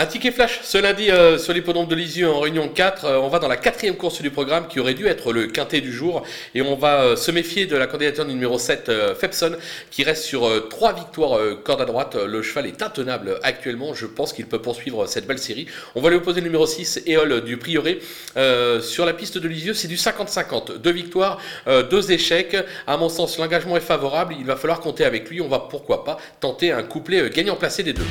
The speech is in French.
Un ticket flash ce lundi euh, sur l'hippodrome de Lisieux en réunion 4. Euh, on va dans la quatrième course du programme qui aurait dû être le quintet du jour. Et on va euh, se méfier de la candidature numéro 7, euh, Fepson, qui reste sur euh, trois victoires euh, corde à droite. Le cheval est intenable actuellement. Je pense qu'il peut poursuivre cette belle série. On va lui opposer le numéro 6, Éole du Prieuré. sur la piste de Lisieux, c'est du 50-50. Deux victoires, deux échecs. À mon sens, l'engagement est favorable. Il va falloir compter avec lui. On va pourquoi pas tenter un couplet gagnant placé des deux.